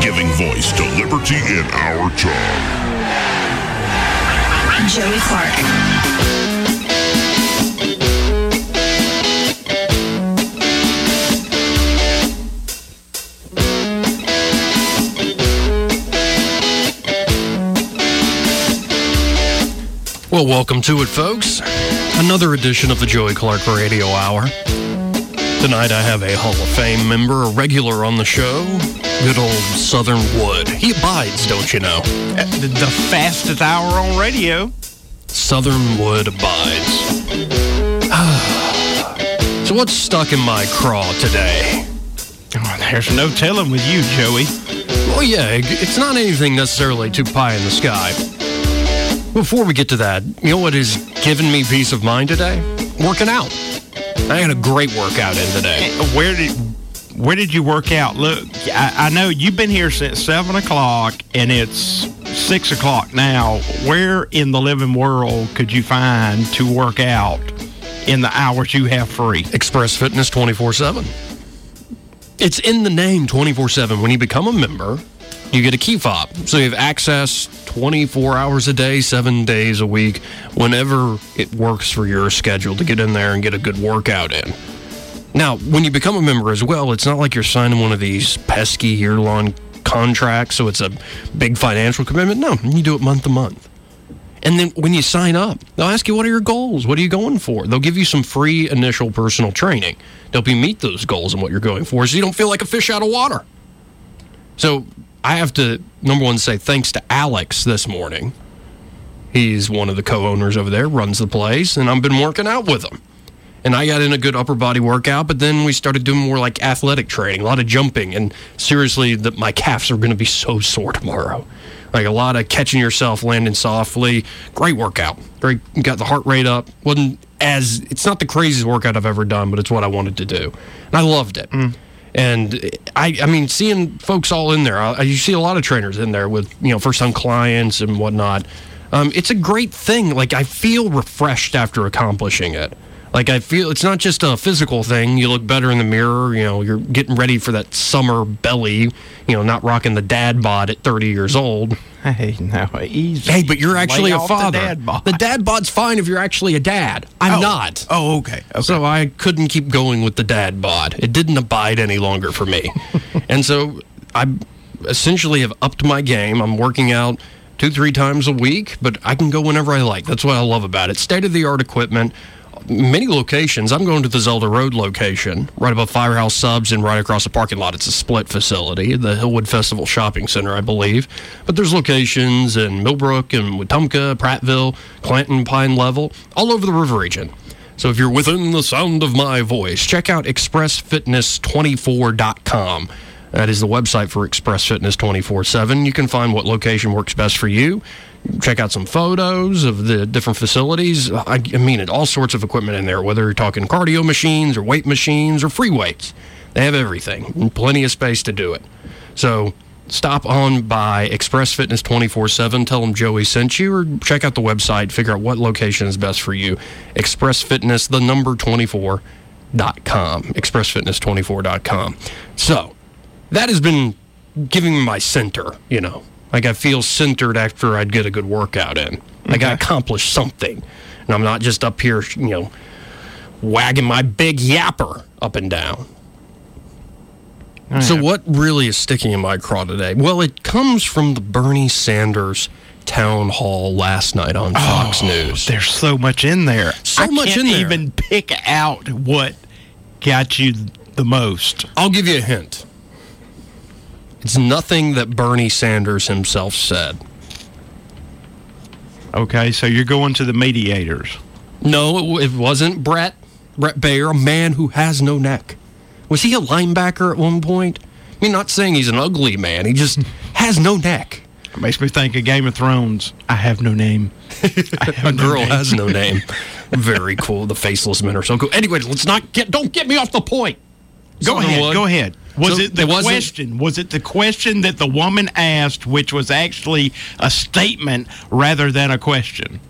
Giving voice to liberty in our time. Joey Clark. Well, welcome to it, folks. Another edition of the Joey Clark Radio Hour. Tonight I have a Hall of Fame member, a regular on the show, good old Southern Wood. He abides, don't you know? Uh, the fastest hour on radio. Southern Wood abides. so what's stuck in my craw today? Oh, there's no telling with you, Joey. Well, yeah, it's not anything necessarily too pie in the sky. Before we get to that, you know what has given me peace of mind today? Working out. I had a great workout in today. Where did where did you work out? Look, I, I know you've been here since seven o'clock, and it's six o'clock now. Where in the living world could you find to work out in the hours you have free? Express Fitness twenty four seven. It's in the name 24 7. When you become a member, you get a key fob. So you have access 24 hours a day, seven days a week, whenever it works for your schedule to get in there and get a good workout in. Now, when you become a member as well, it's not like you're signing one of these pesky year long contracts, so it's a big financial commitment. No, you do it month to month. And then when you sign up, they'll ask you, what are your goals? What are you going for? They'll give you some free initial personal training to help you meet those goals and what you're going for so you don't feel like a fish out of water. So I have to, number one, say thanks to Alex this morning. He's one of the co owners over there, runs the place, and I've been working out with him. And I got in a good upper body workout, but then we started doing more like athletic training, a lot of jumping. And seriously, the, my calves are going to be so sore tomorrow like a lot of catching yourself, landing softly. Great workout. Great, got the heart rate up. wasn't as it's not the craziest workout I've ever done, but it's what I wanted to do, and I loved it. Mm. And I, I mean, seeing folks all in there, I, you see a lot of trainers in there with you know first time clients and whatnot. Um, it's a great thing. Like I feel refreshed after accomplishing it. Like I feel it's not just a physical thing. You look better in the mirror. You know, you're getting ready for that summer belly. You know, not rocking the dad bod at 30 years old. Hey, no, easy. Hey, but you're actually a father. The dad, bod. the dad bod's fine if you're actually a dad. I'm oh. not. Oh, okay. okay. So I couldn't keep going with the dad bod. It didn't abide any longer for me, and so I essentially have upped my game. I'm working out two, three times a week, but I can go whenever I like. That's what I love about it. State of the art equipment many locations. I'm going to the Zelda Road location, right above Firehouse Subs and right across the parking lot. It's a split facility, the Hillwood Festival Shopping Center, I believe. But there's locations in Millbrook and Wetumpka, Prattville, Clanton, Pine Level, all over the river region. So if you're within the sound of my voice, check out expressfitness24.com. That is the website for Express Fitness 24 7. You can find what location works best for you check out some photos of the different facilities. I, I mean, all sorts of equipment in there, whether you're talking cardio machines or weight machines or free weights. They have everything, plenty of space to do it. So stop on by Express Fitness 24 7. Tell them Joey sent you, or check out the website, figure out what location is best for you. Express Fitness, the number 24.com. ExpressFitness24.com. So that has been giving me my center, you know. Like I feel centered after I'd get a good workout in. Like I accomplished something. And I'm not just up here, you know, wagging my big yapper up and down. so, what really is sticking in my craw today? Well, it comes from the Bernie Sanders town hall last night on Fox oh, News. There's so much in there. So I much in there. even pick out what got you the most. I'll give you a hint. It's nothing that Bernie Sanders himself said. Okay, so you're going to the mediators. No, it, wasn't Bret. Bret Baier, a man who has no neck. Was he a linebacker at one point? I mean, not saying he's an ugly man. He just has no neck. It makes me think of Game of Thrones. I have no name. A girl has no name. Very cool. The faceless men are so cool. Anyway, let's not get. Don't get me off the point. Go ahead. Go ahead. Was So it the question? Was it the question that the woman asked, which was actually a statement rather than a question?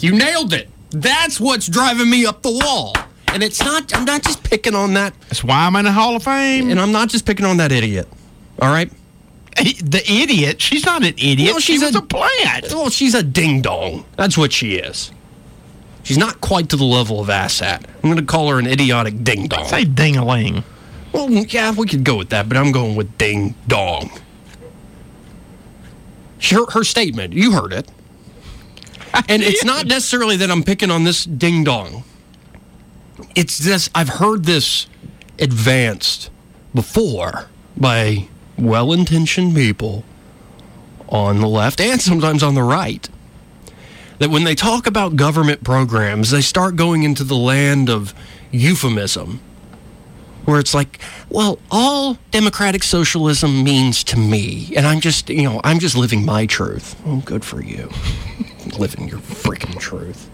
You nailed it. That's what's driving me up the wall. And it's not. I'm not just picking on that. That's why I'm in the Hall of Fame. And I'm not just picking on that idiot. All right. the idiot. She's not an idiot. She she's was a- a plant. Well, she's a ding dong. That's what she is. She's not quite to the level of asshat. I'm going to call her an idiotic ding dong. Say ding a ling. Well, yeah, we could go with that, but I'm going with ding dong. Her, her statement, you heard it. And it's not necessarily that I'm picking on this ding dong. It's this, I've heard this advanced before by well intentioned people on the left and sometimes on the right. That when they talk about government programs, they start going into the land of euphemism where it's like, well, all democratic socialism means to me, and I'm just, you know, I'm just living my truth. Well, good for you, living your freaking truth.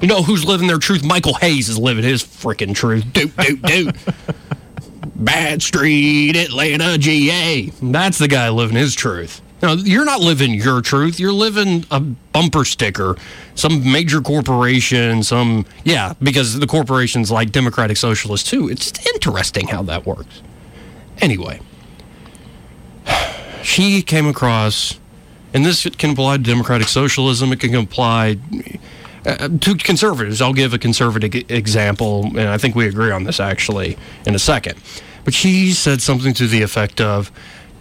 You know who's living their truth? Michael Hayes is living his freaking truth. Doot doot doot. Bad Street, Atlanta, GA. That's the guy living his truth. No, you're not living your truth. You're living a bumper sticker, some major corporation, some, yeah, because the corporation's like Democratic Socialists too. It's interesting how that works. Anyway, she came across, and this can apply to Democratic Socialism, it can apply uh, to conservatives. I'll give a conservative example, and I think we agree on this actually in a second. But she said something to the effect of,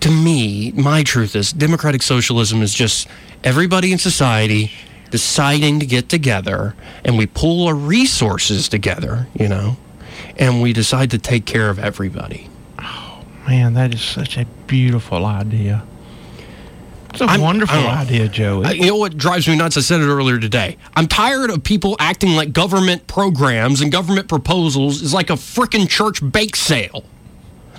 to me, my truth is democratic socialism is just everybody in society deciding to get together and we pool our resources together, you know, and we decide to take care of everybody. Oh, man, that is such a beautiful idea. It's a I'm- wonderful I idea, Joey. Uh, you know what drives me nuts? I said it earlier today. I'm tired of people acting like government programs and government proposals is like a frickin' church bake sale.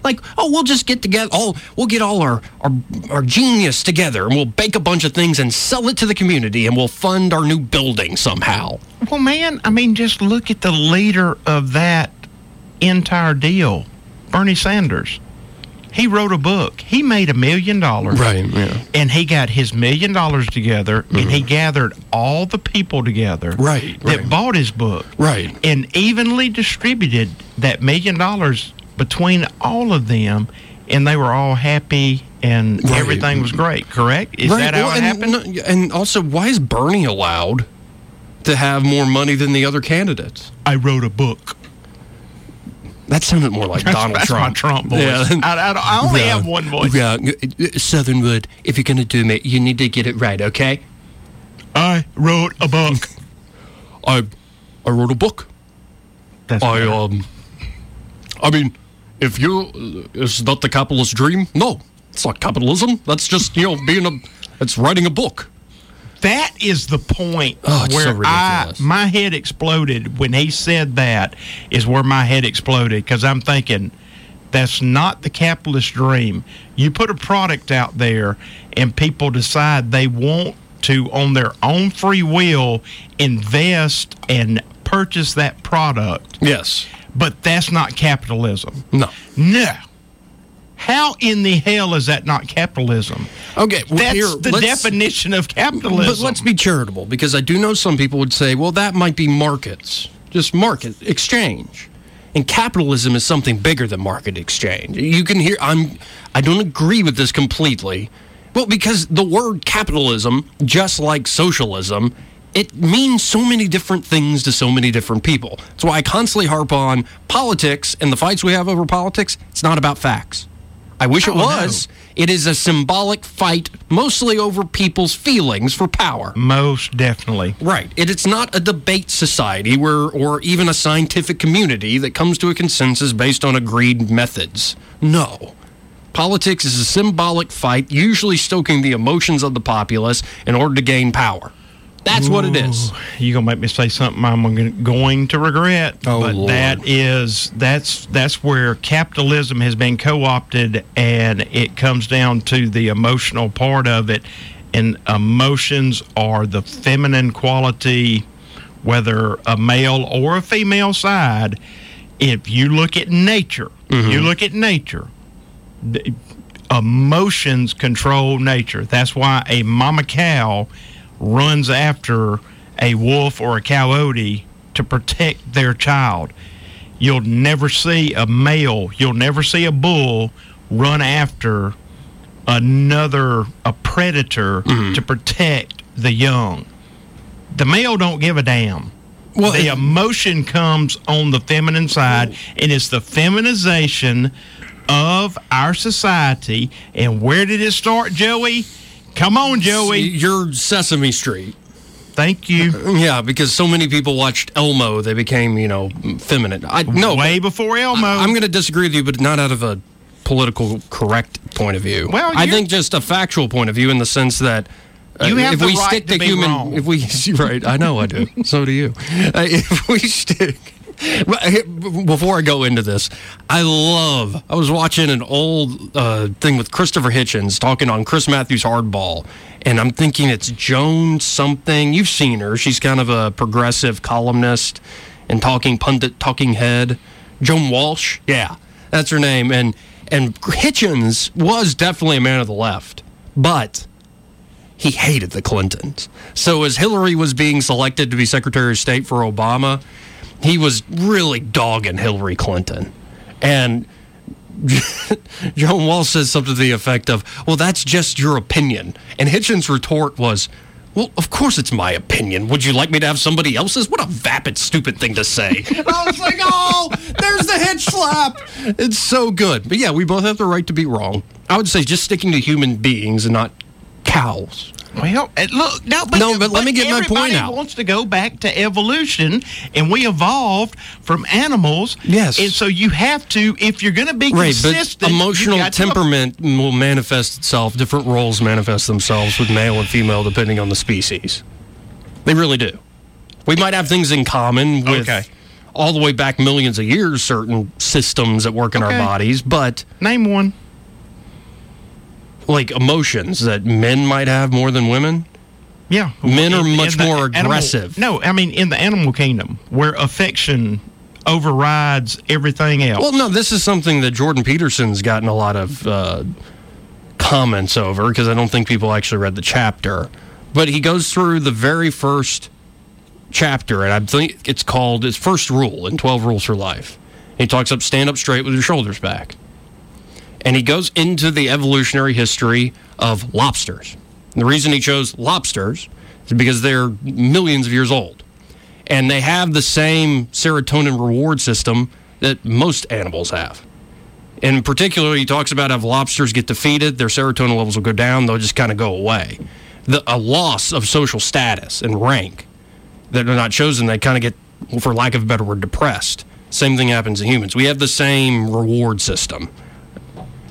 Like, oh, we'll just get together. Oh, we'll get all our, our our genius together and we'll bake a bunch of things and sell it to the community and we'll fund our new building somehow. Well, man, I mean, just look at the leader of that entire deal, Bernie Sanders. He wrote a book. He made a million dollars. Right, yeah. Mm-hmm. And he got his million dollars together and he gathered all the people together Right, that right. bought his book. Right. And evenly distributed that million dollars between all of them and they were all happy and Right. everything was great, correct? Is that how well, it and, happened? And also, why is Bernie allowed to have more money than the other candidates? I wrote a book. That sounded more like That's- Donald that's my Trump. Trump voice. I- I- I only have one voice. Yeah, Southernwood. If you're going to do it, you need to get it right. Okay. I wrote a book. I I wrote a book. That's I um. I mean, if you is that the capitalist dream? No, it's not capitalism. That's just you know being a. It's writing a book. That is the point Oh, it's so where I my head exploded when he said that. Is where my head exploded because I'm thinking that's not the capitalist dream. You put a product out there, and people decide they want to, on their own free will, invest and purchase that product. Yes. But that's not capitalism. No. No. How in the hell is that not capitalism? Okay. Well, That's here, the definition of capitalism. But let's be charitable because I do know some people would say, well, that might be markets, just market exchange. And capitalism is something bigger than market exchange. You can hear I'm I don't agree with this completely. Well, because the word capitalism, just like socialism, it means so many different things to so many different people. That's why I constantly harp on politics and the fights we have over politics. It's not about facts. I wish it Oh, no. was. It is a symbolic fight, mostly over people's feelings for power. Most definitely. Right. It, it's not a debate society where, or even a scientific community that comes to a consensus based on agreed methods. No. Politics is a symbolic fight, usually stoking the emotions of the populace in order to gain power. That's what it is. You're gonna make me say something I'm gonna- regret. Oh, but Lord. that is that's that's where capitalism has been co-opted, and it comes down to the emotional part of it. And emotions are the feminine quality, whether a male or a female side. If you look at nature, mm-hmm. you look at nature. Emotions control nature. That's why a mama cow runs after a wolf or a coyote to protect their child. You'll never see a male, you'll never see a bull run after another a predator mm-hmm. to protect the young. The male don't give a damn. Well, the emotion comes on the feminine side, and it's the feminization of our society. And where did it start, Joey? Come on, Joey. You're Sesame Street. Thank you. Yeah, because so many people watched Elmo, they became, you know, feminine. I no, way before Elmo. I, am going to disagree with you, but not out of a political correct point of view. Well, I think just a factual point of view in the sense that. uh, You have if the we right stick to human, wrong. if we right, I know I do. so do you. Uh, if we stick, before I go into this, I love. I was watching an old uh, thing with Christopher Hitchens talking on Chris Matthews Hardball, and I'm thinking it's Joan something. You've seen her. She's kind of a progressive columnist and talking pundit, talking head. Joan Walsh, yeah, that's her name. And and Hitchens was definitely a man of the left, but he hated the Clintons. So as Hillary was being selected to be Secretary of State for Obama, he was really dogging Hillary Clinton. And Joan Walsh says something to the effect of, Well, that's just your opinion. And Hitchens' retort was, Well, of course it's my opinion. Would you like me to have somebody else's? What a vapid, stupid thing to say. I was like, Oh, there's the hitch slap. It's so good. But yeah, we both have the right to be wrong. I would say just sticking to human beings and not cows. Well, look, no, but, No, but let me get my point out. wants to go back to evolution, and we evolved from animals. Yes. and so you have to, if you're going to be Right, consistent, emotional temperament will manifest itself. Different roles manifest themselves with male and female depending on the species. They really do. We might have things in common with Okay. all the way back millions of years, certain systems that work in our bodies, but Name one. Like emotions that men might have more than women. Yeah, Men are much more animal- aggressive. no, I mean in the animal kingdom, where affection overrides everything else. Well, no, this is something that Jordan Peterson's gotten a lot of uh, comments over because I don't think people actually read the chapter. But he goes through the very first chapter, and I think it's called his first rule in 12 Rules for Life. He talks up stand up straight with your shoulders back. And he goes into the evolutionary history of lobsters. And the reason he chose lobsters is because they're millions of years old and they have the same serotonin reward system that most animals have. In particular, he talks about how lobsters get defeated, their serotonin levels will go down, they'll just kind of go away. The, a loss of social status and rank that are not chosen, they kind of get, for lack of a better word, depressed. Same thing happens in humans. We have the same reward system.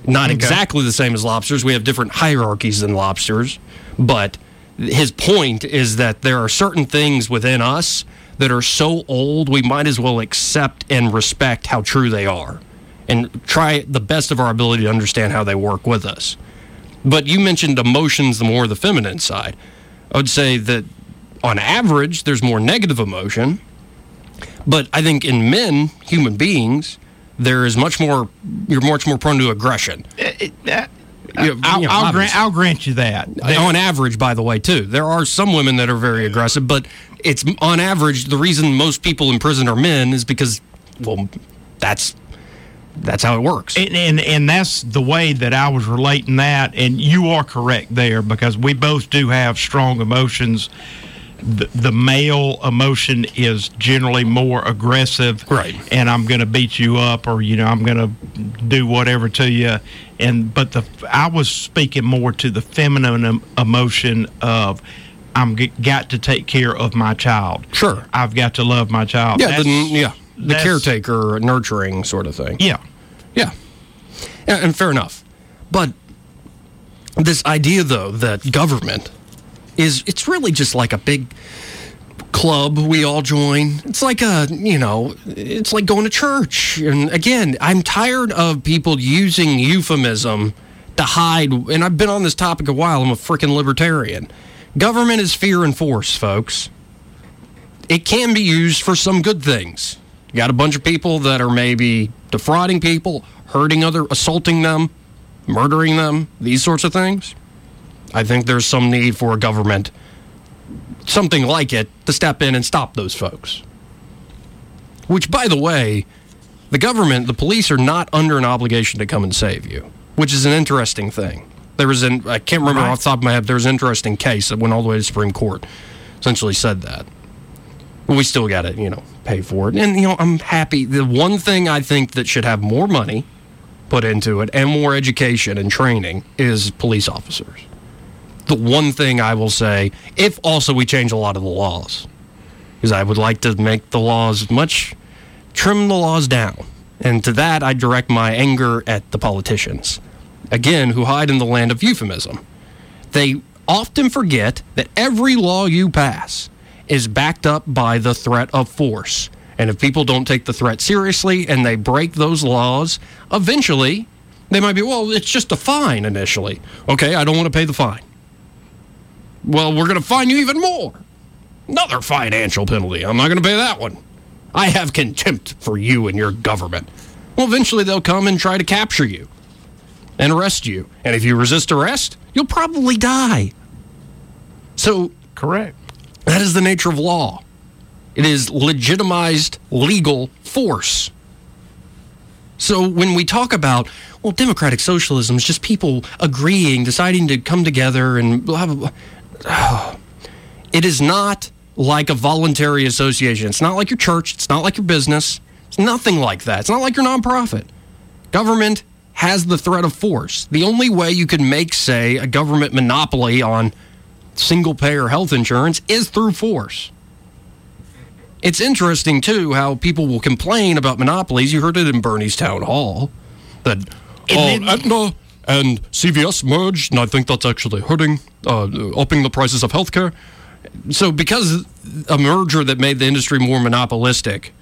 Not exactly the same as lobsters. We have different hierarchies than lobsters, but his point is that there are certain things within us that are so old we might as well accept and respect how true they are and try the best of our ability to understand how they work with us. But you mentioned emotions, the more the feminine side. I would say that on average, there's more negative emotion. But I think in men, human beings, there is much more, you're much more prone to aggression. Uh, You- I'll, you know, I'll, grant, I'll grant you that. on average, by the way, too. There are some women that are very aggressive, but it's on average the reason most people in prison are men is because, well, that's that's how it works. And, and and that's the way that I was relating that, and you are correct there because we both do have strong emotions. The, the male emotion is generally more aggressive, Right. And I'm going to beat you up, or you know, I'm going to do whatever to you. And but the I was speaking more to the feminine emotion of I'm g- got to take care of my child. Sure. I've got to love my child. yeah, That's- the, yeah, the caretaker, nurturing sort of thing. Yeah. Yeah. yeah, and fair enough. But this idea, though, that government is it's really just like a big club we all join. It's like a, you know, it's like going to church. And again, I'm tired of people using euphemism to hide. And I've been on this topic a while. I'm a freaking libertarian. Government is fear and force, folks. It can be used for some good things. You got a bunch of people that are maybe defrauding people, hurting other, assaulting them, murdering them, these sorts of things. I think there's some need for a government, something like it, to step in and stop those folks. Which, by the way, the government, the police are not under an obligation to come and save you, which is an interesting thing. There was an, I can't remember right. off the top of my head, there was an interesting case that went all the way to Supreme Court, essentially said that. But we still got to, you know, pay for it. And, you know, I'm happy. The one thing I think that should have more money put into it and more education and training is police officers. The one thing I will say, if also we change a lot of the laws, because I would like to make the laws much, trim the laws down. And to that, I direct my anger at the politicians, again, who hide in the land of euphemism. They often forget that every law you pass is backed up by the threat of force. And if people don't take the threat seriously and they break those laws, eventually they might be, well, it's just a fine initially. Okay, I don't want to pay the fine. Well, we're going to fine you even more. Another financial penalty. I'm not going to pay that one. I have contempt for you and your government. Well, eventually they'll come and try to capture you and arrest you. And if you resist arrest, you'll probably die. So, correct. That is the nature of law. It is legitimized legal force. So when we talk about, well, democratic socialism is just people agreeing, deciding to come together and blah, blah, blah. It is not like a voluntary association. It's not like your church. It's not like your business. It's nothing like that. It's not like your nonprofit. Government has the threat of force. The only way you can make, say, a government monopoly on single payer health insurance is through force. It's interesting, too, how people will complain about monopolies. You heard it in Bernie's town hall that oh, Aetna and CVS merged, and I think that's actually hurting, uh, upping the prices of healthcare. So, because a merger that made the industry more monopolistic,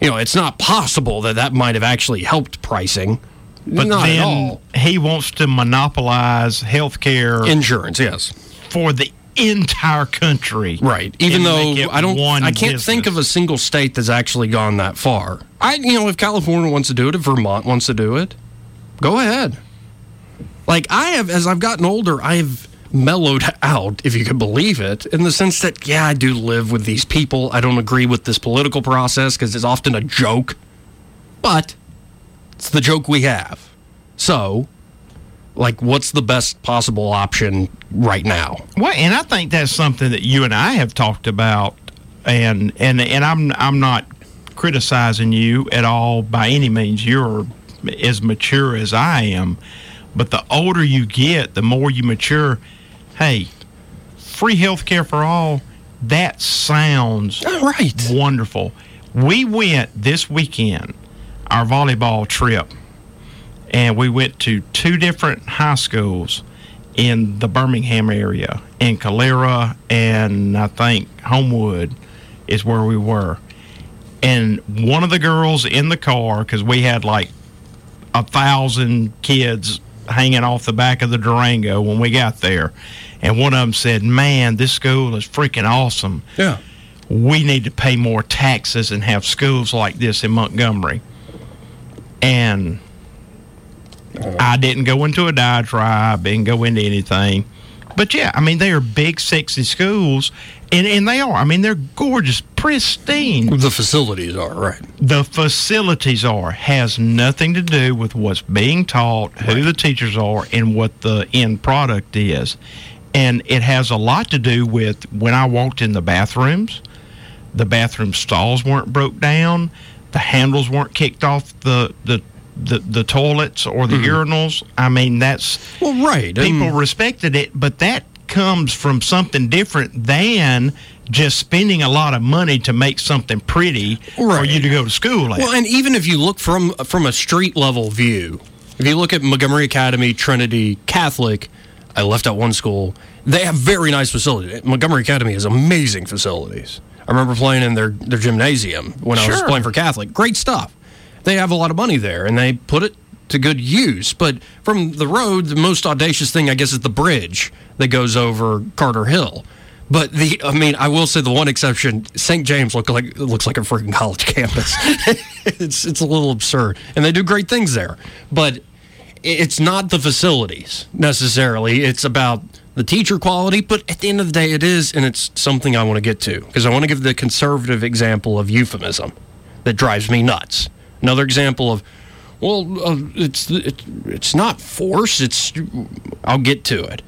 you know, it's not possible that that might have actually helped pricing. But not then he wants to monopolize healthcare insurance, yes for the entire country. Right. Even though I don't I can't business. think of a single state that's actually gone that far. I you know, if California wants to do it, if Vermont wants to do it, go ahead. Like I have as I've gotten older, I've mellowed out, if you could believe it, in the sense that yeah, I do live with these people. I don't agree with this political process because it's often a joke. But it's the joke we have. So, like what's the best possible option right now well and i think that's something that you and i have talked about and and and i'm i'm not criticizing you at all by any means you're as mature as i am but the older you get the more you mature. Hey free health care for all that sounds right. wonderful. We went this weekend our volleyball trip and we went to two different high schools in the Birmingham area, in Calera and I think Homewood is where we were. And one of the girls in the car, because we had like a thousand kids hanging off the back of the Durango when we got there, and one of them said, "Man, this school is freaking awesome. Yeah, we need to pay more taxes and have schools like this in Montgomery." And I didn't go into a diatribe, didn't go into anything. But yeah, I mean, they are big, sexy schools, and, and they are. I mean, they're gorgeous, pristine. The facilities are, right. The facilities are. Has nothing to do with what's being taught, who the teachers are, and what the end product is. And it has a lot to do with when I walked in the bathrooms, the bathroom stalls weren't broke down, the handles weren't kicked off the, the the the toilets or the mm-hmm. urinals. I mean, that's well, right. People um, respected it, but that comes from something different than just spending a lot of money to make something pretty right. for you to go to school at. Well, and even if you look from from a street level view, if you look at Montgomery Academy, Trinity, Catholic, I left out one school. They have very nice facilities. Montgomery Academy has amazing facilities. I remember playing in their, their gymnasium when I was playing for Catholic. Great stuff. They have a lot of money there and they put it to good use. But from the road, the most audacious thing, I guess, is the bridge that goes over Carter Hill. But the, I mean, I will say the one exception, St. James look like looks like a freaking college campus. it's it's a little absurd, and they do great things there. But it's not the facilities necessarily. It's about the teacher quality. But at the end of the day, it is, and it's something I want to get to because I want to give the conservative example of euphemism that drives me nuts. Another example of, well, uh, it's it, it's not force. It's I'll get to it.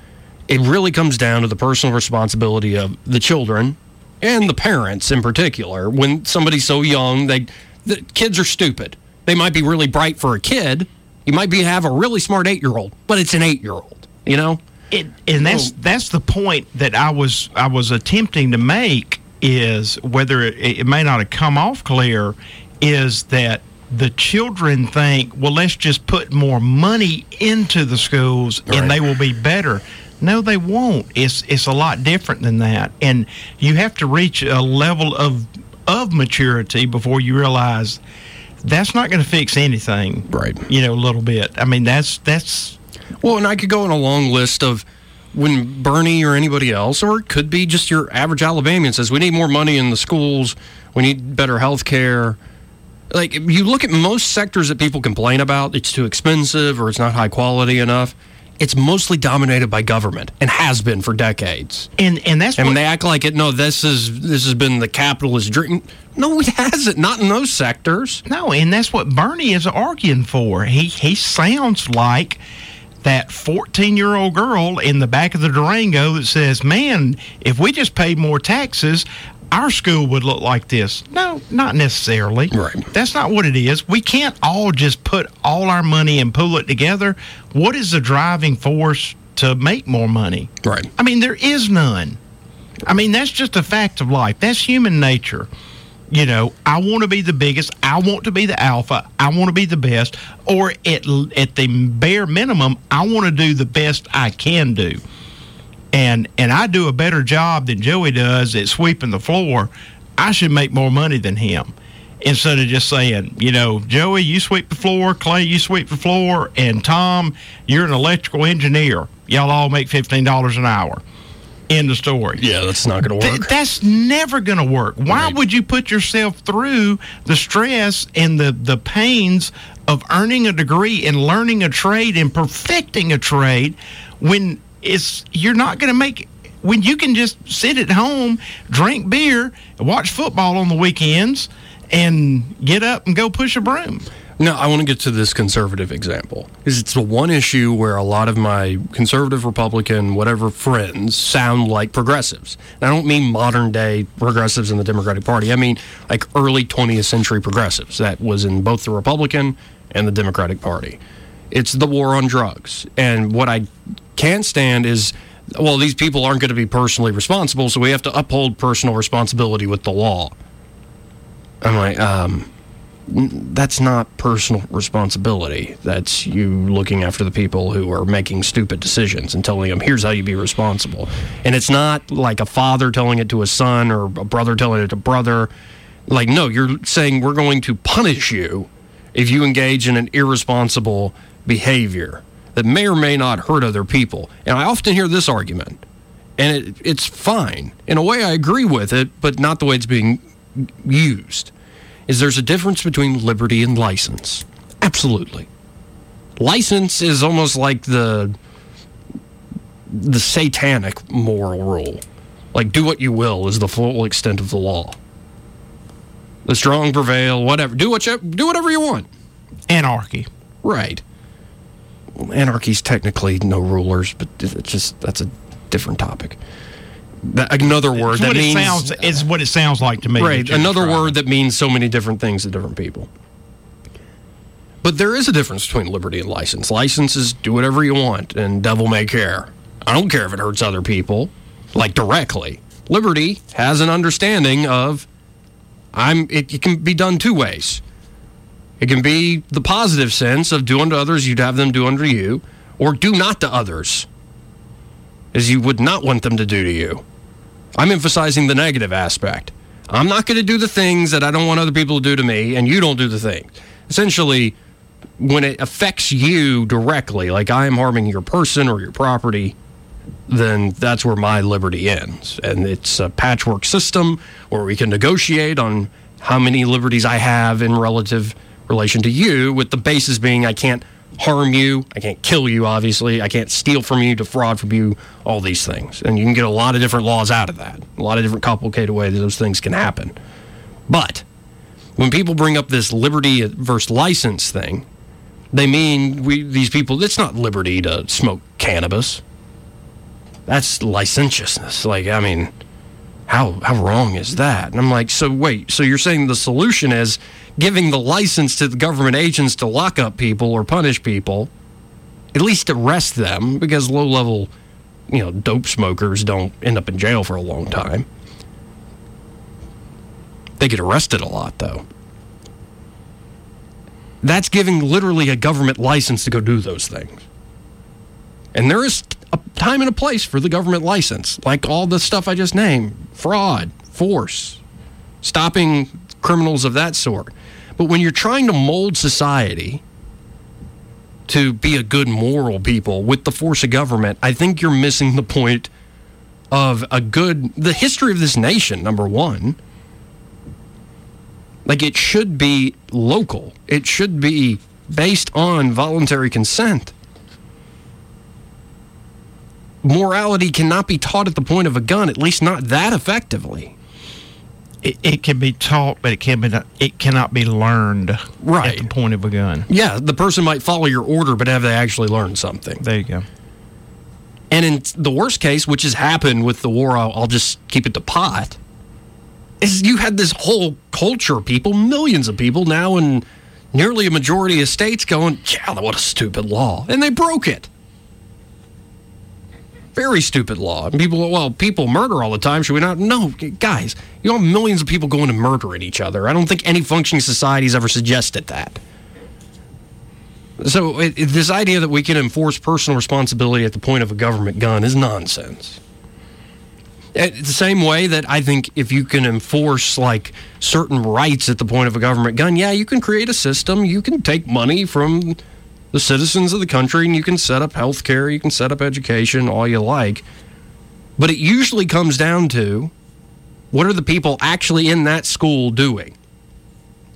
It really comes down to the personal responsibility of the children and the parents in particular. When somebody's so young, they the kids are stupid. They might be really bright for a kid. You might be have a really smart eight year old, but it's an eight year old. You know. It, and that's that's the point that I was I was attempting to make is whether it, it may not have come off clear is that the children think well let's just put more money into the schools and they will be better. No they won't. It's it's a lot different than that. And you have to reach a level of of maturity before you realize that's not going to fix anything Right. you know a little bit. I mean that's that's Well, and I could go on a long list of when Bernie or anybody else, or it could be just your average Alabamian says, we need more money in the schools, we need better health care. Like, you look at most sectors that people complain about, it's too expensive or it's not high quality enough. It's mostly dominated by government and has been for decades. and and that's And what they act like it, no, this is this has been the capitalist dream. No, it hasn't. Not in those sectors. No, and that's what Bernie is arguing for. He he sounds like that 14 year old girl in the back of the Durango that says, Man, if we just paid more taxes, our school would look like this. No, not necessarily. Right. That's not what it is. We can't all just put all our money and pool it together. What is the driving force to make more money? Right. I mean, there is none. I mean, that's just a fact of life. That's human nature. You know, I want to be the biggest. I want to be the alpha. I want to be the best. Or at at the bare minimum, I want to do the best I can do. And and I do a better job than Joey does at sweeping the floor. I should make more money than him. Instead of just saying, you know, Joey, you sweep the floor, Clay, you sweep the floor, and Tom, you're an electrical engineer. Y'all all make fifteen dollars an hour. End of story. Yeah, that's not going to Th- work. that's never going to work. Why Right. would you put yourself through the stress and the, the pains of earning a degree and learning a trade and perfecting a trade when it's you're not going to make when you can just sit at home, drink beer, watch football on the weekends, and get up and go push a broom? No, I want to get to this conservative example Is it's the one issue where a lot of my conservative, Republican, whatever friends sound like progressives. And I don't mean modern day progressives in the Democratic Party. I mean like early 20th century progressives that was in both the Republican and the Democratic Party. It's the war on drugs. And what I can't stand is, well, these people aren't going to be personally responsible, so we have to uphold personal responsibility with the law. I'm like, um, that's not personal responsibility. That's you looking after the people who are making stupid decisions and telling them, here's how you be responsible. And it's not like a father telling it to a son or a brother telling it to a brother. Like, no, you're saying we're going to punish you if you engage in an irresponsible behavior that may or may not hurt other people. And I often hear this argument, and it, it's fine. In a way, I agree with it, but not the way it's being used is there's a difference between liberty and license. Absolutely. License is almost like the the satanic moral rule. Like do what you will is the full extent of the law. The strong prevail, whatever. Do what you, do whatever you want. Anarchy. Right. Anarchy's technically no rulers, but it's just that's a different topic. That, another word It's that means it sounds. It's what it sounds like to me. Right. Another word that means so many different things to different people. But there is a difference between liberty and license. License is do whatever you want, and devil may care. I don't care if it hurts other people, like directly. Liberty has an understanding of I'm. It, it can be done two ways. It can be the positive sense of do unto others, you'd have them do unto you, or do not to others. as you would not want them to do to you. I'm emphasizing the negative aspect. I'm not going to do the things that I don't want other people to do to me, and you don't do the things. Essentially, when it affects you directly, like I am harming your person or your property, then that's where my liberty ends. And it's a patchwork system where we can negotiate on how many liberties I have in relative relation to you, with the basis being I can't harm you, I can't kill you, obviously, I can't steal from you, defraud from you, all these things. And you can get a lot of different laws out of that, a lot of different complicated ways those things can happen. But when people bring up this liberty versus license thing, they mean we these people. It's not liberty to smoke cannabis. That's licentiousness. Like I mean, how how wrong is that? And I'm like, so wait, so you're saying the solution is giving the license to the government agents to lock up people or punish people, at least arrest them because low level, you know, dope smokers don't end up in jail for a long time. They get arrested a lot though. That's giving literally a government license to go do those things. And there is a time and a place for the government license, like all the stuff I just named fraud, force, stopping criminals of that sort. But when you're trying to mold society to be a good moral people with the force of government, I think you're missing the point of a good, the history of this nation, number one. Like it should be local, it should be based on voluntary consent. Morality cannot be taught at the point of a gun, at least not that effectively. It, it can be taught, but it can be it cannot be learned right. at the point of a gun. Yeah, the person might follow your order, but have they actually learned something? There you go. And in the worst case, which has happened with the war, I'll, I'll just keep it to pot, is you had this whole culture of people, millions of people now in nearly a majority of states going, yeah, what a stupid law. And they broke it. Very stupid law. And people, well, people murder all the time. Should we not? No, guys, you have millions of people going and murdering each other. I don't think any functioning society has ever suggested that. So, it, it, this idea that we can enforce personal responsibility at the point of a government gun is nonsense. It's the same way that I think if you can enforce like certain rights at the point of a government gun, yeah, you can create a system. You can take money from the citizens of the country and you can set up health care, you can set up education, all you like. But it usually comes down to what are the people actually in that school doing?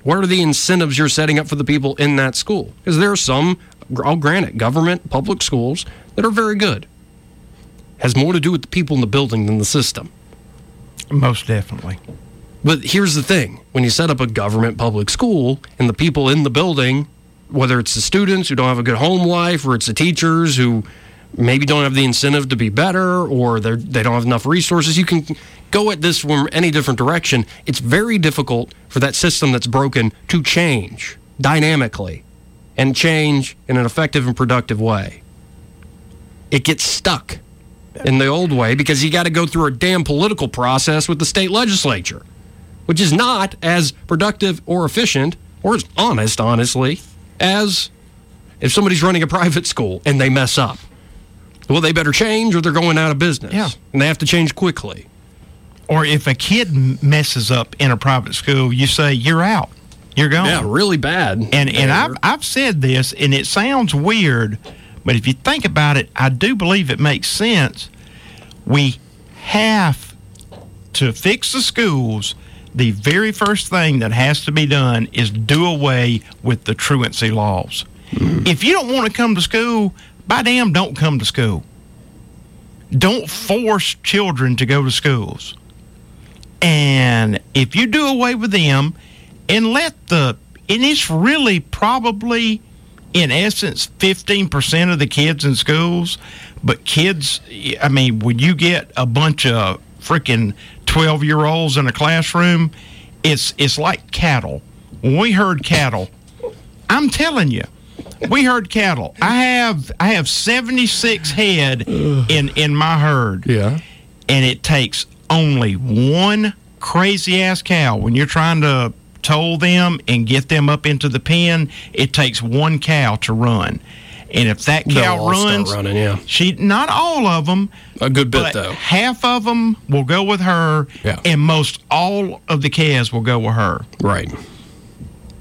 What are the incentives you're setting up for the people in that school? Because there are some, I'll grant it, government, public schools that are very good. Has more to do with the people in the building than the system. Most definitely. But here's the thing when you set up a government public school and the people in the building, whether it's the students who don't have a good home life or it's the teachers who maybe don't have the incentive to be better or they they don't have enough resources, you can go at this from any different direction. It's very difficult for that system that's broken to change dynamically and change in an effective and productive way. It gets stuck in the old way because you got to go through a damn political process with the state legislature, which is not as productive or efficient or as honest, honestly, as if somebody's running a private school and they mess up. Well, they better change or they're going out of business. Yeah. And they have to change quickly. Or if a kid messes up in a private school, you say, you're out. You're gone. Yeah, really bad. And and I've I've said this, and it sounds weird, but if you think about it, I do believe it makes sense. We have to fix the schools. The very first thing that has to be done is do away with the truancy laws. Mm-hmm. If you don't want to come to school, by damn, don't come to school. Don't force children to go to schools. And if you do away with them and let the, and it's really probably, in essence, 15% of the kids in schools, but kids, I mean, when you get a bunch of freaking 12 year olds in a classroom, it's, it's like cattle. When we herd cattle, I'm telling you, we herd cattle. I have I have 76 head in in my herd. Yeah. And it takes only one crazy ass cow when you're trying to toll them and get them up into the pen, it takes one cow to run. And if that cow runs, running, yeah. she not all of them, A good bit, though. half of them will go with her, Yeah. and most all of the calves will go with her. Right.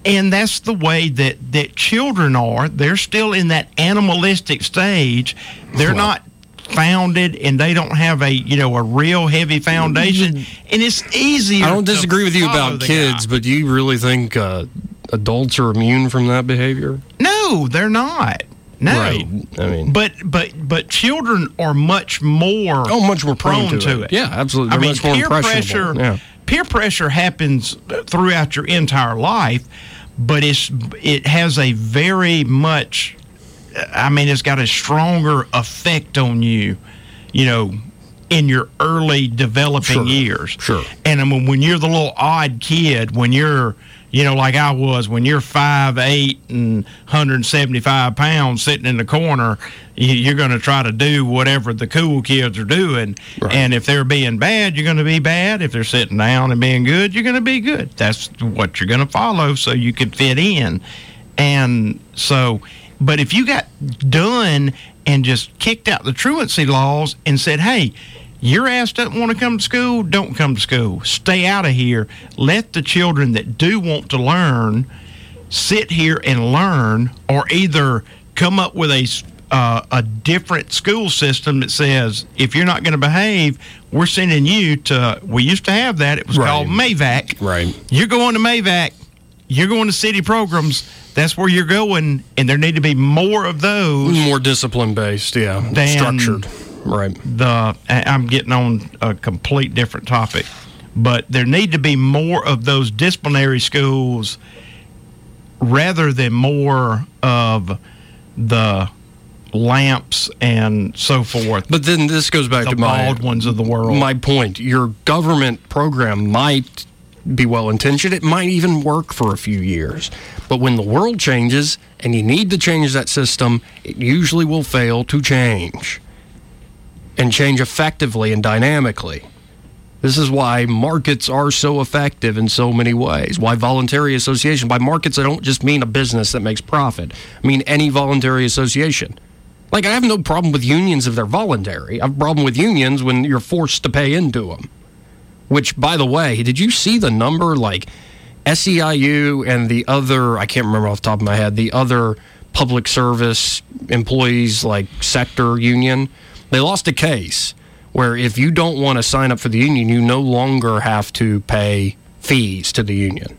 And that's the way that that children are. They're still in that animalistic stage. They're Well- not founded, and they don't have a you know a real heavy foundation. And it's easier. I don't disagree with you about kids, guy. but do you really think uh, adults are immune from that behavior? No, they're not. No. Right. I mean, But but but children are much more oh, much more prone, prone to, to it. it. Yeah, absolutely. I They're mean, much more peer pressure. Yeah. Peer pressure happens throughout your entire life, but it's it has a very much. I mean, it's got a stronger effect on you. You know, in your early developing Sure, years. sure. And I mean, when you're the little odd kid, when you're you know, like I was when you're five eight and 175 pounds sitting in the corner, you- you're going to try to do whatever the cool kids are doing. Right. And if they're being bad, you're going to be bad. If they're sitting down and being good, you're going to be good. That's what you're going to follow so you can fit in. And so, but if you got done and just kicked out the truancy laws and said, hey, your ass doesn't want to come to school, don't come to school. Stay out of here. Let the children that do want to learn sit here and learn, or either come up with a uh, a different school system that says if you're not going to behave, we're sending you to. We used to have that. It was Right. called Mavac. Right. You're going to Mavac. You're going to city programs. That's where you're going, and there need to be more of those. More discipline based, yeah. Than- Structured. Right. the I'm getting on a complete different topic, but there need to be more of those disciplinary schools rather than more of the lamps and so forth. But then this goes back the to my bald ones of the world. my point. Your government program might be well intentioned. It might even work for a few years. But when the world changes and you need to change that system, it usually will fail to change and change effectively and dynamically. This is why markets are so effective in so many ways. Why voluntary association. By markets, I don't just mean a business that makes profit. I mean any voluntary association. Like, I have no problem with unions if they're voluntary. I have a problem with unions when you're forced to pay into them. Which, by the way, did you see the number? Like, SEIU and the other, I can't remember off the top of my head, the other public service employees, like sector union, they lost a case where if you don't want to sign up for the union, you no longer have to pay fees to the union.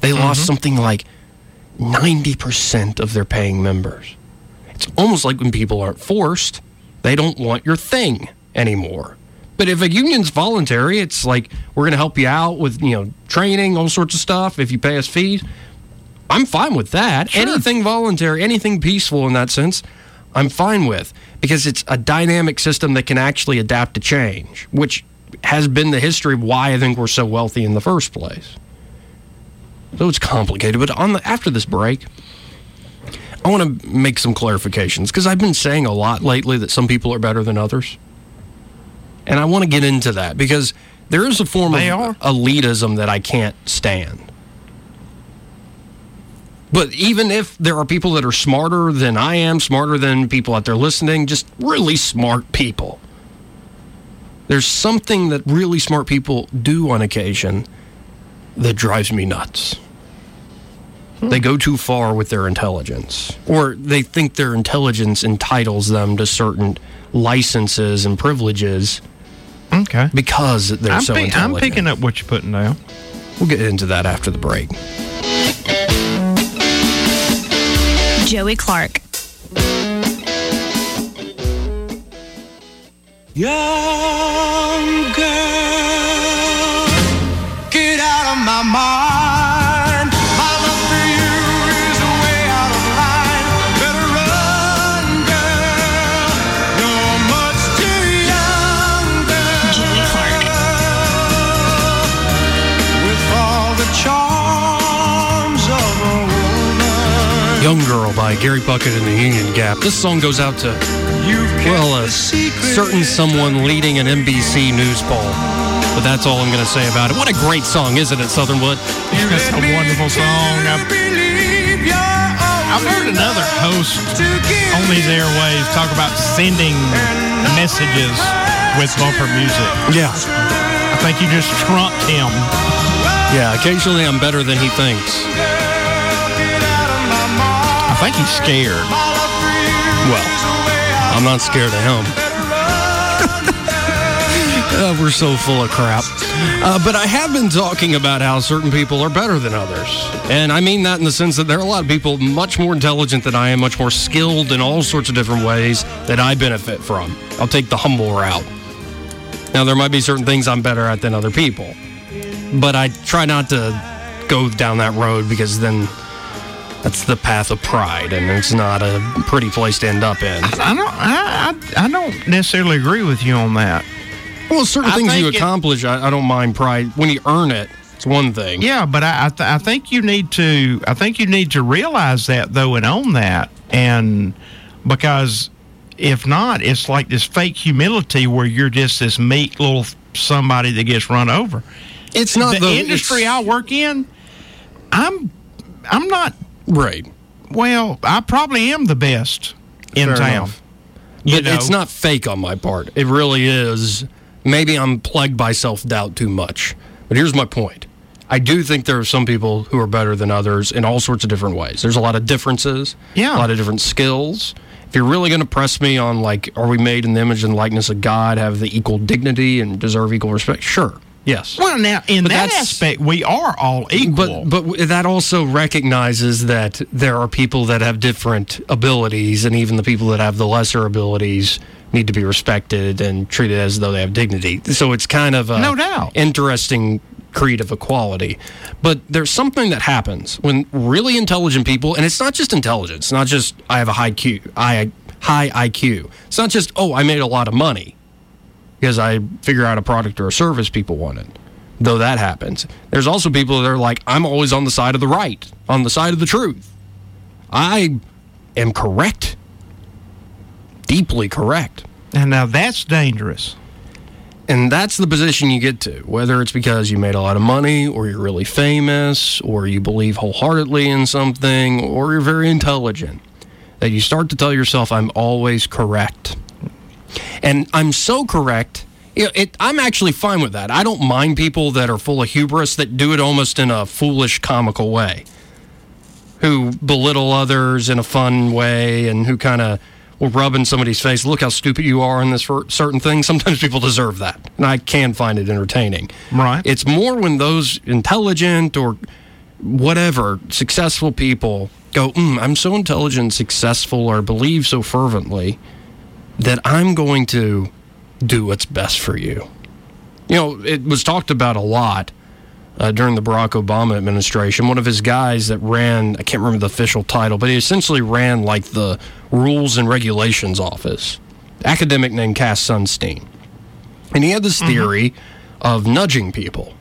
They mm-hmm. lost something like 90% of their paying members. It's almost like when people aren't forced, they don't want your thing anymore. But if a union's voluntary, it's like we're going to help you out with, you know, training, all sorts of stuff if you pay us fees. I'm fine with that. Anything voluntary, anything peaceful in that sense, I'm fine with because it's a dynamic system that can actually adapt to change, which has been the history of why I think we're so wealthy in the first place. So it's complicated, but on the after this break, I want to make some clarifications because I've been saying a lot lately that some people are better than others. And I want to get into that because there is a form They of are. elitism that I can't stand. But even if there are people that are smarter than I am, smarter than people out there listening, just really smart people, there's something that really smart people do on occasion that drives me nuts. Hmm. They go too far with their intelligence, or they think their intelligence entitles them to certain licenses and privileges okay. because they're I'm, so pick- I'm picking up what you're putting down. We'll get into that after the break. Joey Clark. Young girl, get out of my mind. By Gary Puckett and the Union Gap. This song goes out to, You've kept well, a certain someone leading an NBC news poll. But that's all I'm going to say about it. What a great song, isn't it, Southernwood? That's a wonderful song. I, I've heard another host on these airwaves talk about sending messages with bumper music. Yeah. I think you just trumped him. Yeah, occasionally I'm better than he thinks. Think he's scared. Well, I'm not scared of him. Uh, we're so full of crap. Uh, but I have been talking about how certain people are better than others. And I mean that in the sense that there are a lot of people much more intelligent than I am, much more skilled in all sorts of different ways that I benefit from. I'll take the humble route. Now, there might be certain things I'm better at than other people. But I try not to go down that road because then that's the path of pride, and it's not a pretty place to end up in. I don't. I, I, I don't necessarily agree with you on that. Well, certain I things you think it- accomplish, I, I don't mind pride. When you earn it, it's one thing. Yeah, but I I, th- I think you need to I think you need to realize that though and own that and because if not, it's like this fake humility where you're just this meek little somebody that gets run over. It's not the though, industry I work in. I'm I'm not right. Well, I probably am the best in Fair town. enough. You But it's not fake on my part. It really is. Maybe I'm plagued by self doubt too much. But here's my point. I do think there are some people who are better than others in all sorts of different ways. There's a lot of differences, Yeah. a lot of different skills. If you're really going to press me on, like, are we made in the image and likeness of God, have the equal dignity and deserve equal respect? Sure. Yes. Well, now in But that aspect, we are all equal. But but that also recognizes that there are people that have different abilities, and even the people that have the lesser abilities need to be respected and treated as though they have dignity. So it's kind of a No doubt. interesting creed of equality. But there's something that happens when really intelligent people, and it's not just intelligence, not just I have a high Q, I high IQ. It's not just oh I made a lot of money because I figure out a product or a service people wanted. Though that happens, there's also people that are like, I'm always on the side of the right, on the side of the truth. I am correct, deeply correct. and now that's dangerous. And that's the position you get to, whether it's because you made a lot of money, or you're really famous, or you believe wholeheartedly in something, or you're very intelligent. That you start to tell yourself, I'm always correct. And I'm so correct. Know, it, I'm actually fine with that. I don't mind people that are full of hubris that do it almost in a foolish, comical way, who belittle others in a fun way and who kind of will rub in somebody's face, look how stupid you are in this for certain thing. Sometimes people deserve that. And I can find it entertaining. Right. It's more when those intelligent or whatever successful people go, mm, I'm so intelligent, successful, or believe so fervently that I'm going to do what's best for you. You know, it was talked about a lot uh, during the Barack Obama administration. One of his guys that ran, I can't remember the official title, but he essentially ran like the Rules and Regulations Office, academic named Cass Sunstein. And he had this theory of nudging people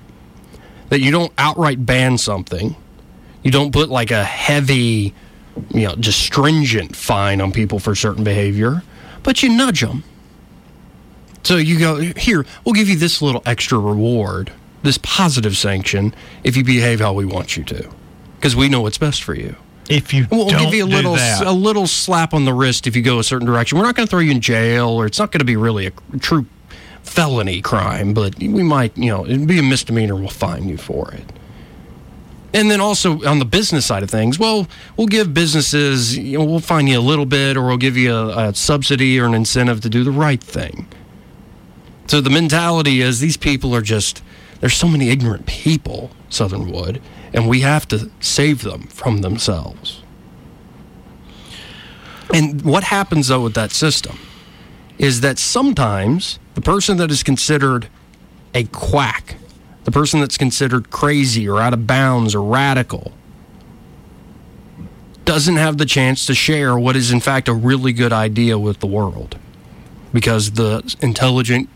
that you don't outright ban something, you don't put like a heavy, you know, just stringent fine on people for certain behavior, but you nudge them. So you go, here, we'll give you this little extra reward, this positive sanction, if you behave how we want you to, because we know what's best for you. If you We'll give you a little a little slap on the wrist if you go a certain direction. We're not going to throw you in jail, or it's not going to be really a true felony crime, but we might, you know, it'd be a misdemeanor. We'll fine you for it. And then also on the business side of things, well, we'll give businesses, you know, we'll fine you a little bit, or we'll give you a, a subsidy or an incentive to do the right thing. So the mentality is these people are just, there's so many ignorant people, Southernwood, and we have to save them from themselves. And what happens though with that system is that sometimes the person that is considered a quack, the person that's considered crazy or out of bounds or radical, doesn't have the chance to share what is in fact a really good idea with the world. Because the intelligent,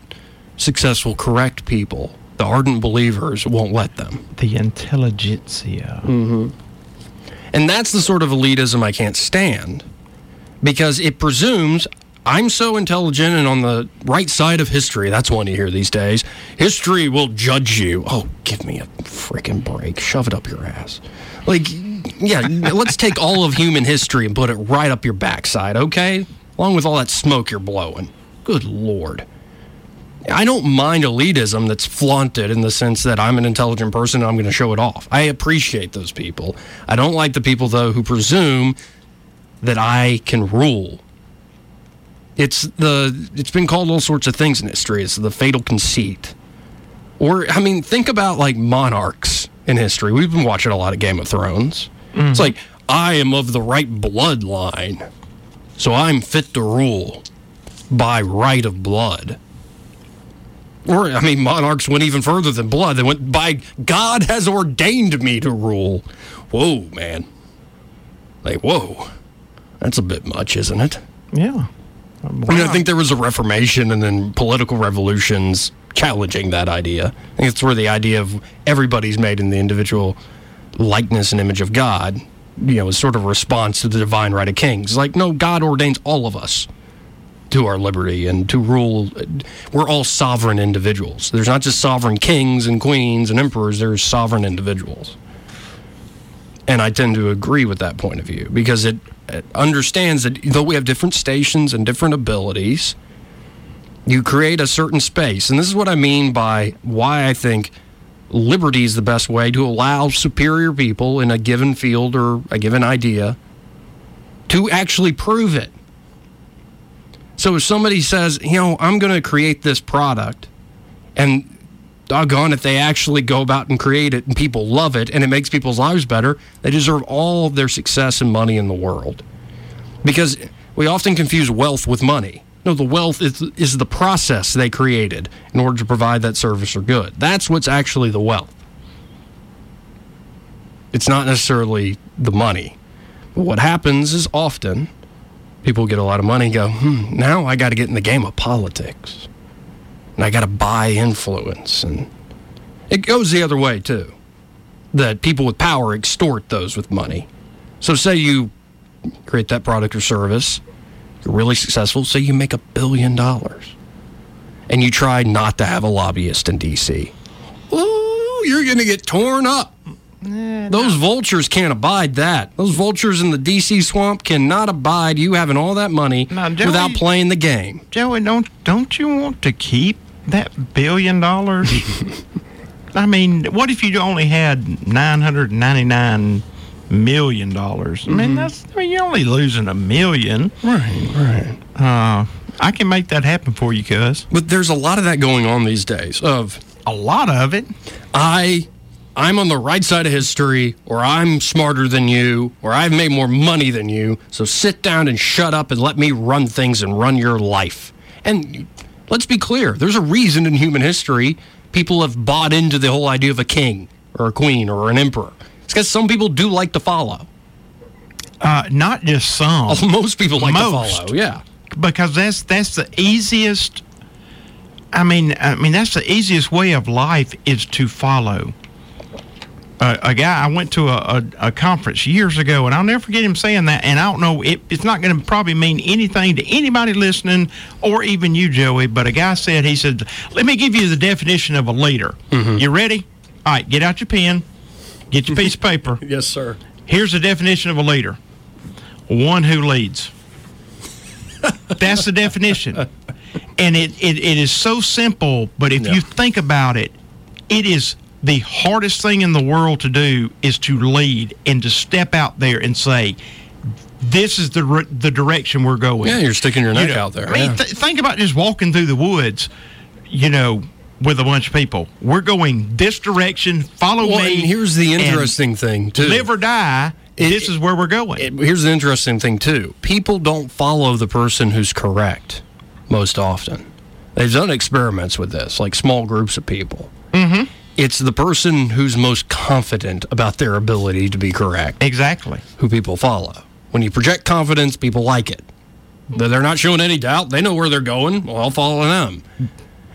successful, correct people, the ardent believers, won't let them. the intelligentsia. mm-hmm. And that's the sort of elitism I can't stand because it presumes I'm so intelligent and on the right side of history. That's one you hear these days. History will judge you. Oh, give me a freaking break. Shove it up your ass. Like, yeah, let's take all of human history and put it right up your backside, okay? Along with all that smoke you're blowing. Good lord. I don't mind elitism that's flaunted in the sense that I'm an intelligent person and I'm going to show it off. I appreciate those people. I don't like the people, though, who presume that I can rule. It's the it's been called all sorts of things in history. It's the fatal conceit. Or I mean, think about like monarchs in history. We've been watching a lot of Game of Thrones. Mm-hmm. It's like I am of the right bloodline, so I'm fit to rule by right of blood. Or I mean, monarchs went even further than blood. They went by God has ordained me to rule. Whoa, man! Like whoa, that's a bit much, isn't it? Yeah. I mean, I think there was a Reformation and then political revolutions challenging that idea. I think it's where the idea of everybody's made in the individual likeness and image of God, you know, is sort of a response to the divine right of kings. Like, no, God ordains all of us to our liberty and to rule. We're all sovereign individuals. There's not just sovereign kings and queens and emperors, there's sovereign individuals. And I tend to agree with that point of view because it Uh, understands that though we have different stations and different abilities, you create a certain space. And this is what I mean by why I think liberty is the best way to allow superior people in a given field or a given idea to actually prove it. So if somebody says, you know, I'm going to create this product and doggone it, they actually go about and create it and people love it and it makes people's lives better, they deserve all their success and money in the world. Because we often confuse wealth with money. No, the wealth is, is the process they created in order to provide that service or good. That's what's actually the wealth. It's not necessarily the money. But what happens is often people get a lot of money and go, hmm, now I got to get in the game of politics. And I got to buy influence. And it goes the other way, too. That people with power extort those with money. So, say you create that product or service, you're really successful, say you make a billion dollars, and you try not to have a lobbyist in D.C. Ooh, you're going to get torn up. Those vultures can't abide that. Those vultures in the DC swamp cannot abide you having all that money Now, Joey- without playing the game. Joey, don't don't you want to keep that billion dollars? I mean, what if you only had nine hundred ninety nine million dollars? I mean, that's I mean, you're only losing a million. Right, right. Uh, I can make that happen for you, cuz. But there's a lot of that going on these days. Of A lot of it. I, I'm on the right side of history, or I'm smarter than you, or I've made more money than you. So sit down and shut up and let me run things and run your life. And let's be clear: there's a reason in human history people have bought into the whole idea of a king or a queen or an emperor. It's because some people do like to follow. Uh, not just some. Most people like Most. to follow. Yeah. because that's that's the easiest I mean I mean that's the easiest way of life is to follow. Uh, a guy I went to a, a, a conference years ago, and I'll never forget him saying that. And I don't know, it, it's not going to probably mean anything to anybody listening, or even you, Joey. But a guy said, he said, "Let me give you the definition of a leader. You ready? All right, get out your pen, get your piece of paper. Yes, sir. Here's the definition of a leader one who leads. That's the definition. And it, it, it is so simple, but if you think about it, it is the hardest thing in the world to do is to lead and to step out there and say, this is the the direction we're going. Yeah, you're sticking your neck You know, out there. I mean, yeah. th- think about just walking through the woods, you know, with a bunch of people. We're going this direction. Follow well, me. and here's the interesting thing too. Live or die. It- this is where we're going. it- here's the interesting thing too. People don't follow the person who's correct most often. They've done experiments with this, like small groups of people. Mm-hmm. It's the person who's most confident about their ability to be correct exactly. who people follow. When you project confidence, people like it. They're not showing any doubt. They know where they're going. Well, I'll follow them.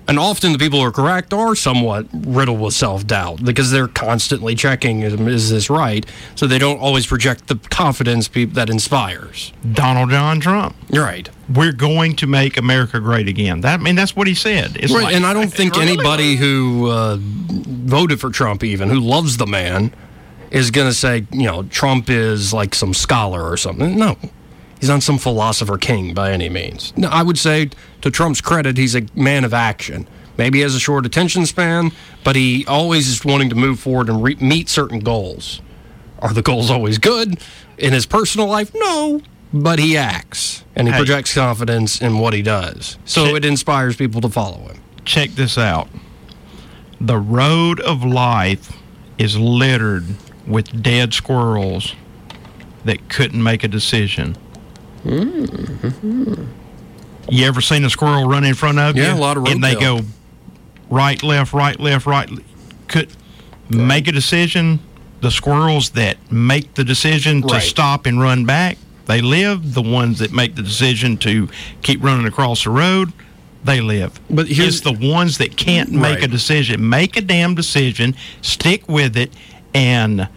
And often the people who are correct are somewhat riddled with self doubt because they're constantly checking is, is this right? So they don't always project the confidence that inspires. Donald John Trump. Right. We're going to make America great again. That I mean, that's what he said. It's right. like- and I don't think Really? anybody who uh, voted for Trump, even who loves the man, is going to say, you know, Trump is like some scholar or something. No, he's not some philosopher king by any means. No, I would say, to Trump's credit, he's a man of action. Maybe he has a short attention span, but he always is wanting to move forward and re- meet certain goals. Are the goals always good in his personal life? No, but he acts and he Hey. projects confidence in what he does. So Check- it inspires people to follow him. Check this out. The road of life is littered with dead squirrels that couldn't make a decision. Mm-hmm. You ever seen a squirrel run in front of you? Yeah, a lot of roadkill. And they go right, left, right, left, right. Could make a decision. The squirrels that make the decision to Right. stop and run back, they live. The ones that make the decision to keep running across the road, they live. But here's- it's the ones that can't make a decision. Make a damn decision, stick with it, and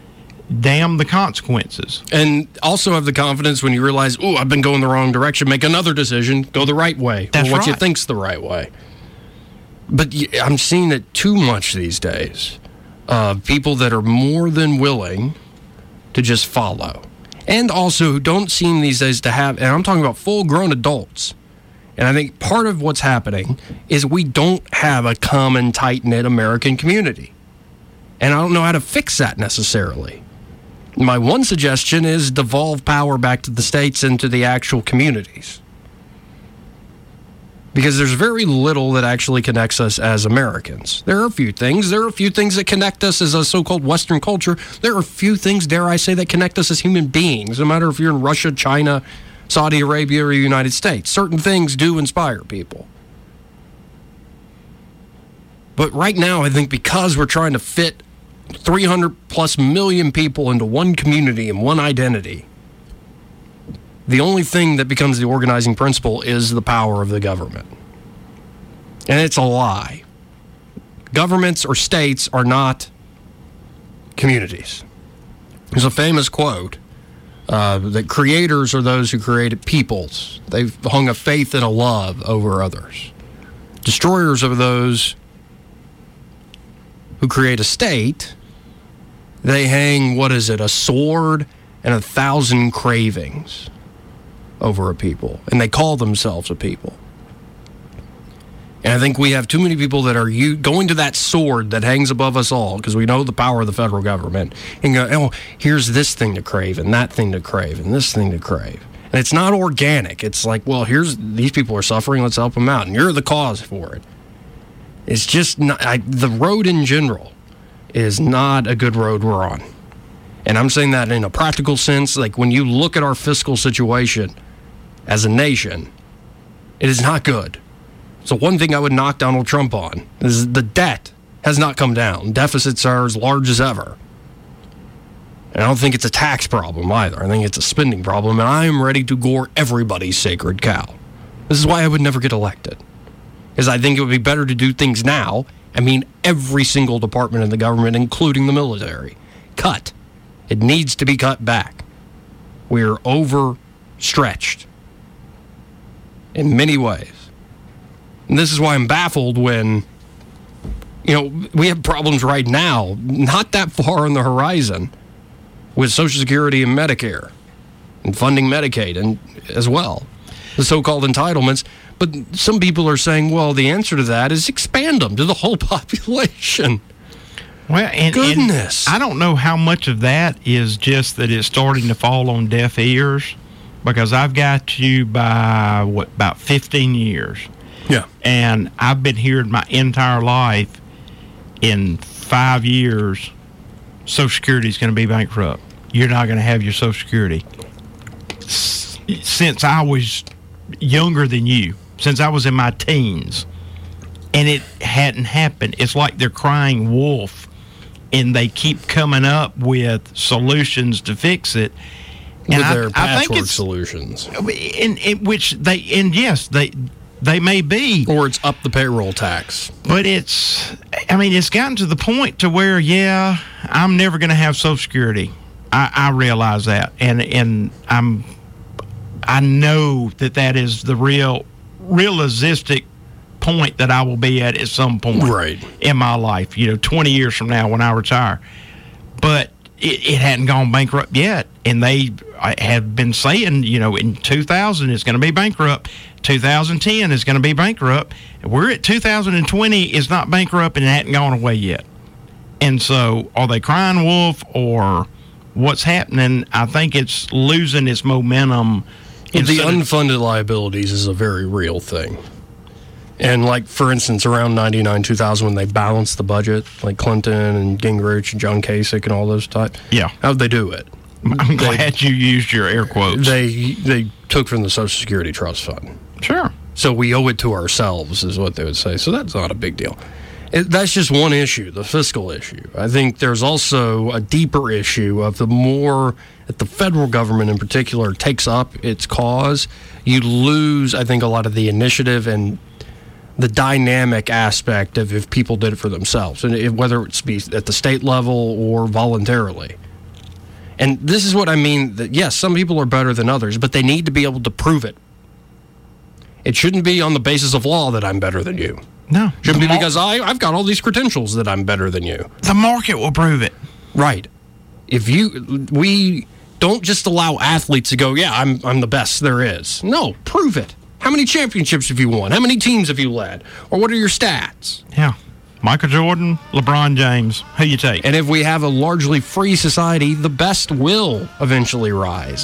damn the consequences. And also have the confidence when you realize, oh, I've been going the wrong direction, make another decision, go the right way, That's or what you think's the right way. But I'm seeing it too much these days. Uh, people that are more than willing to just follow. And also who don't seem these days to have, and I'm talking about full grown adults. And I think part of what's happening is we don't have a common, tight knit American community. And I don't know how to fix that necessarily. My one suggestion is devolve power back to the states and to the actual communities. Because there's very little that actually connects us as Americans. There are a few things. There are a few things that connect us as a so called Western culture. There are a few things, dare I say, that connect us as human beings, no matter if you're in Russia, China, Saudi Arabia, or the United States. Certain things do inspire people. But right now, I think because we're trying to fit 300 plus million people into one community and one identity, the only thing that becomes the organizing principle is the power of the government. And it's a lie. Governments or states are not communities. There's a famous quote uh, that creators are those who created peoples. They've hung a faith and a love over others. Destroyers are those who create a state. They hang, what is it, a sword and a thousand cravings over a people. And they call themselves a people. And I think we have too many people that are u- going to that sword that hangs above us all because we know the power of the federal government and go, oh, here's this thing to crave and that thing to crave and this thing to crave. And it's not organic. It's like, well, here's these people are suffering. Let's help them out. And you're the cause for it. It's just not, I, the road in general is not a good road we're on. And I'm saying that in a practical sense. Like when you look at our fiscal situation as a nation, it is not good. So one thing I would knock Donald Trump on is the debt has not come down. Deficits are as large as ever. And I don't think it's a tax problem either. I think it's a spending problem. And I am ready to gore everybody's sacred cow. This is why I would never get elected. Is I think it would be better to do things now. I mean, every single department in the government, including the military, cut. It needs to be cut back. We're overstretched in many ways. And this is why I'm baffled when, you know, we have problems right now, not that far on the horizon, with Social Security and Medicare and funding Medicaid and as well, the so-called entitlements. But some people are saying, well, the answer to that is expand them to the whole population. Well, and, and Goodness. I don't know how much of that is just that it's starting to fall on deaf ears because I've got you by what about 15 years. Yeah. And I've been hearing my entire life in 5 years Social Security is going to be bankrupt. You're not going to have your Social Security. S- Since I was younger than you, since I was in my teens, and it hadn't happened. It's like they're crying wolf, and they keep coming up with solutions to fix it. And with I- their I think it's- solutions. in, in which they and yes they they may be Or it's up the payroll tax. but it's i mean it's gotten to the point to where yeah i'm never going to have social security I, I realize that and and i'm i know that that is the real realistic point that i will be at at some point Right. in my life you know 20 years from now when i retire but it, it hadn't gone bankrupt yet, and they have been saying, you know, in 2000 it's going to be bankrupt, 2010 is going to be bankrupt. We're at 2020 is not bankrupt and it hadn't gone away yet. And so, are they crying wolf or what's happening? I think it's losing its momentum. The unfunded liabilities is a very real thing. And like for instance, around ninety nine, two thousand, when they balanced the budget, like Clinton and Gingrich and John Kasich and all those type. Yeah. how'd they do it? I'm glad you used your air quotes. They they took from the Social Security Trust Fund. Sure. So we owe it to ourselves, is what they would say. So that's not a big deal. That's just one issue, the fiscal issue. I think there's also a deeper issue of the more that the federal government in particular takes up its cause, you lose, I think, a lot of the initiative and the dynamic aspect of if people did it for themselves, and if, whether it's be at the state level or voluntarily. And this is what I mean that yes, some people are better than others, but they need to be able to prove it. It shouldn't be on the basis of law that I'm better than you. No. Shouldn't be because I, I've got all these credentials that I'm better than you. The market will prove it. Right. If you, we don't just allow athletes to go, yeah, I'm, I'm the best there is. No, prove it. How many championships have you won? How many teams have you led? Or what are your stats? Yeah. Michael Jordan, LeBron James. Who you take? And if we have a largely free society, the best will eventually rise.